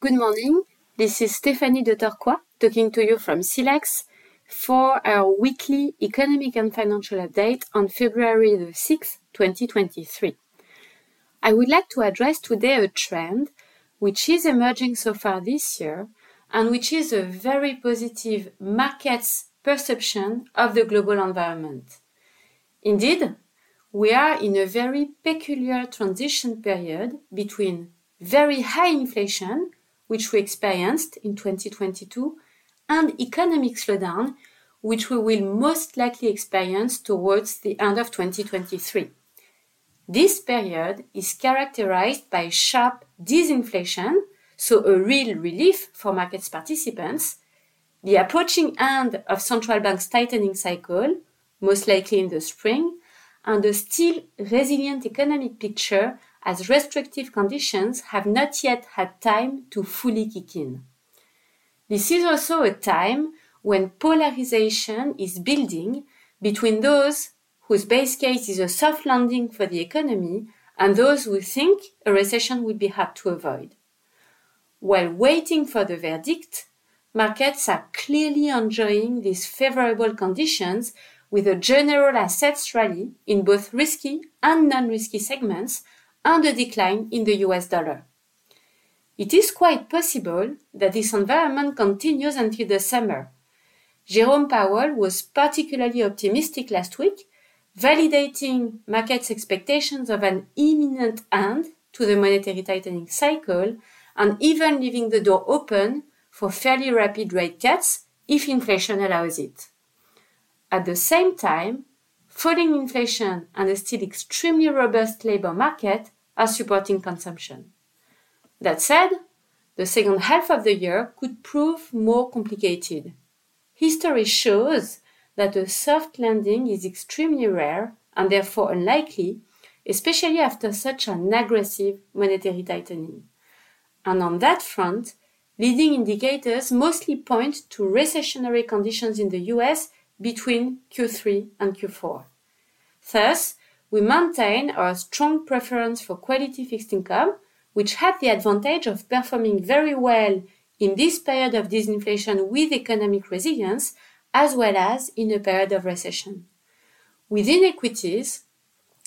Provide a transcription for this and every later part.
Good morning. This is Stéphanie de Torquat talking to you from Silex for our weekly economic and financial update on February the 6th, 2023. I would like to address today a trend which is emerging so far this year and which is a very positive market's perception of the global environment. Indeed, we are in a very peculiar transition period between very high inflation which we experienced in 2022, and economic slowdown, which we will most likely experience towards the end of 2023. This period is characterized by sharp disinflation, so a real relief for market participants, the approaching end of central bank's tightening cycle, most likely in the spring, and a still resilient economic picture as restrictive conditions have not yet had time to fully kick in. This is also a time when polarization is building between those whose base case is a soft landing for the economy and those who think a recession would be hard to avoid. While waiting for the verdict, markets are clearly enjoying these favorable conditions with a general assets rally in both risky and non-risky segments and a decline in the US dollar. It is quite possible that this environment continues until the summer. Jerome Powell was particularly optimistic last week, validating markets' expectations of an imminent end to the monetary tightening cycle and even leaving the door open for fairly rapid rate cuts if inflation allows it. At the same time, falling inflation and a still extremely robust labor market are supporting consumption. That said, the second half of the year could prove more complicated. History shows that a soft landing is extremely rare and therefore unlikely, especially after such an aggressive monetary tightening. And on that front, leading indicators mostly point to recessionary conditions in the US between Q3 and Q4. Thus, we maintain our strong preference for quality fixed income, which have the advantage of performing very well in this period of disinflation with economic resilience, as well as in a period of recession. Within equities,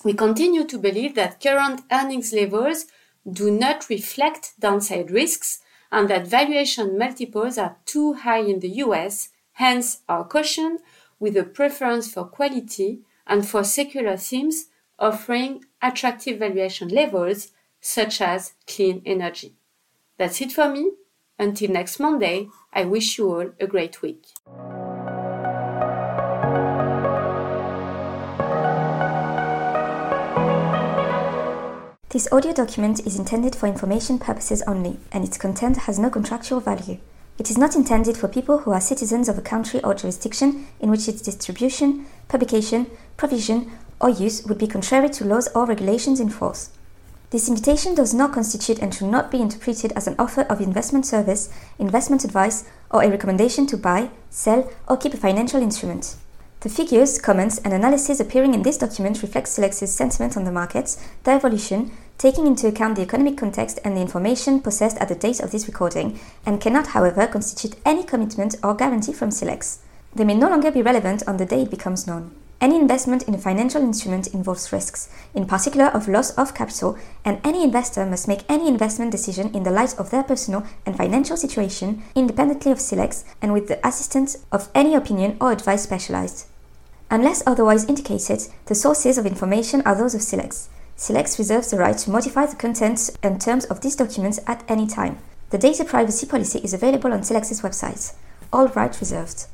we continue to believe that current earnings levels do not reflect downside risks and that valuation multiples are too high in the US, hence our caution with a preference for quality and for secular themes offering attractive valuation levels such as clean energy. That's it for me. Until next Monday, I wish you all a great week. This audio document is intended for information purposes only, and its content has no contractual value. It is not intended for people who are citizens of a country or jurisdiction in which its distribution, publication, provision, or use would be contrary to laws or regulations in force. This invitation does not constitute and should not be interpreted as an offer of investment service, investment advice, or a recommendation to buy, sell, or keep a financial instrument. The figures, comments, and analysis appearing in this document reflect Silex's sentiment on the markets, their evolution, taking into account the economic context and the information possessed at the date of this recording, and cannot, however, constitute any commitment or guarantee from Silex. They may no longer be relevant on the day it becomes known. Any investment in a financial instrument involves risks, in particular of loss of capital, and any investor must make any investment decision in the light of their personal and financial situation, independently of Silex and with the assistance of any opinion or advice specialized. Unless otherwise indicated, the sources of information are those of Silex. Silex reserves the right to modify the contents and terms of these documents at any time. The data privacy policy is available on Silex's website. All rights reserved.